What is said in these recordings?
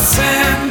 send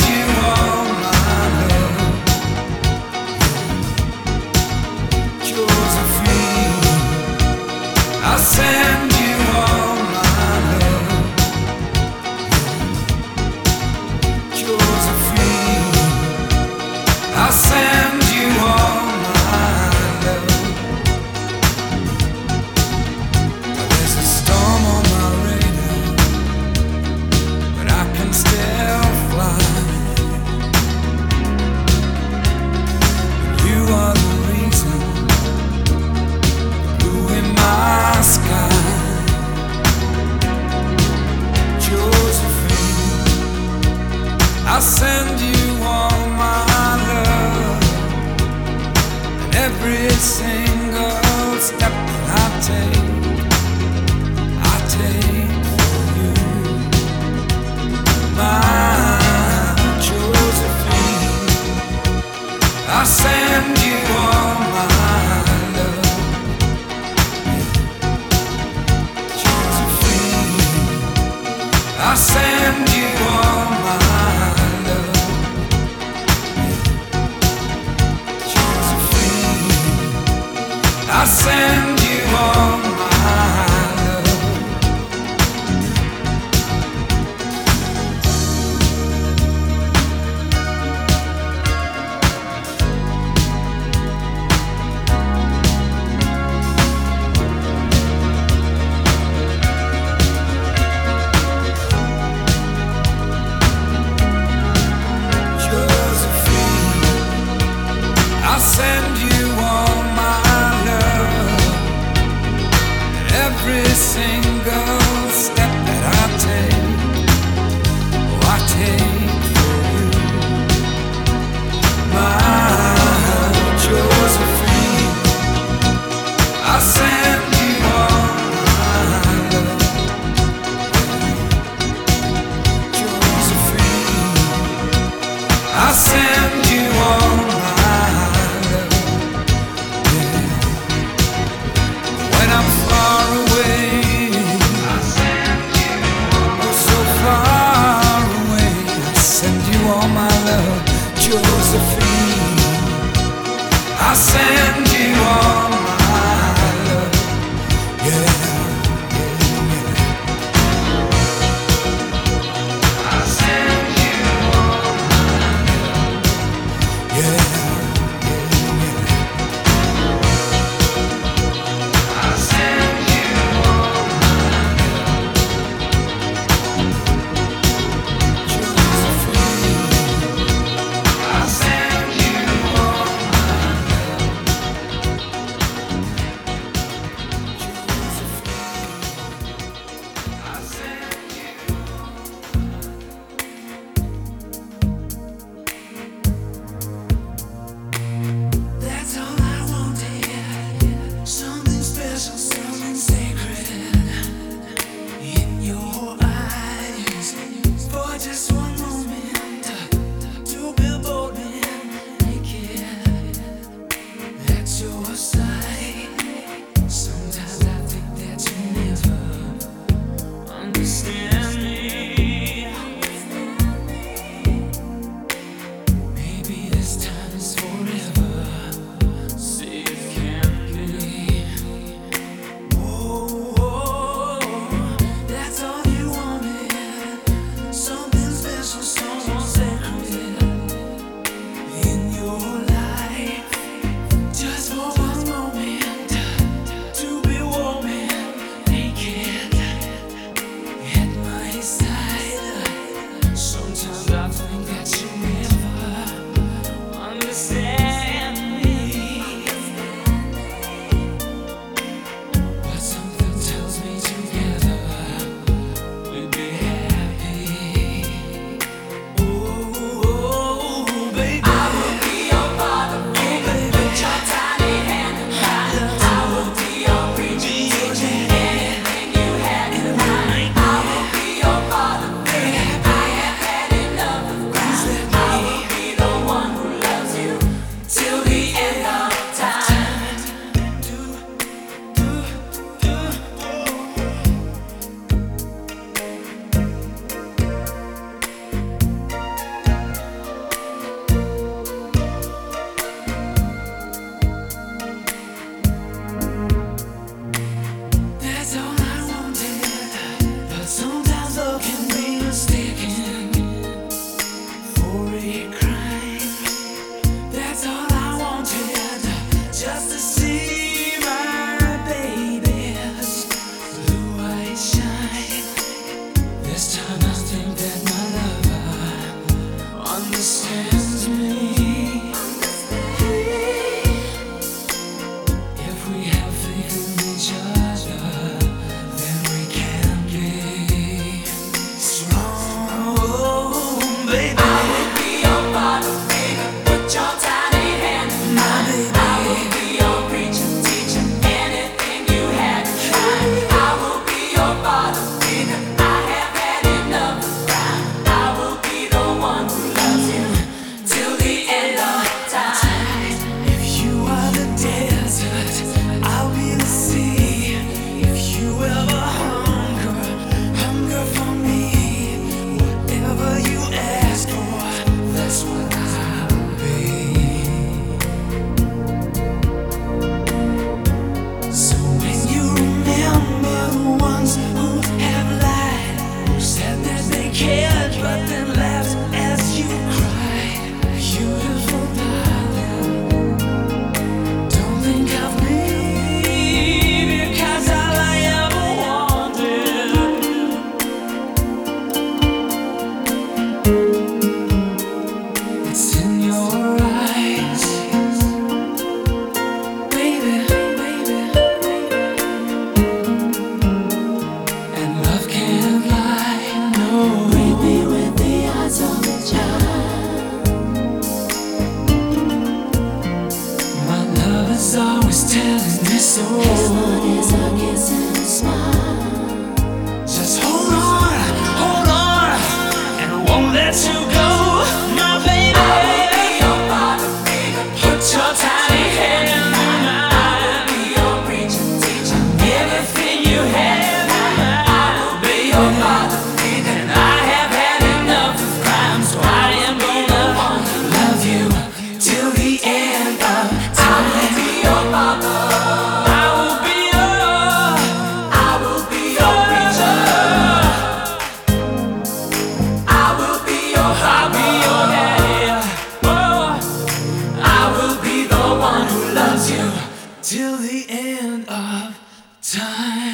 time.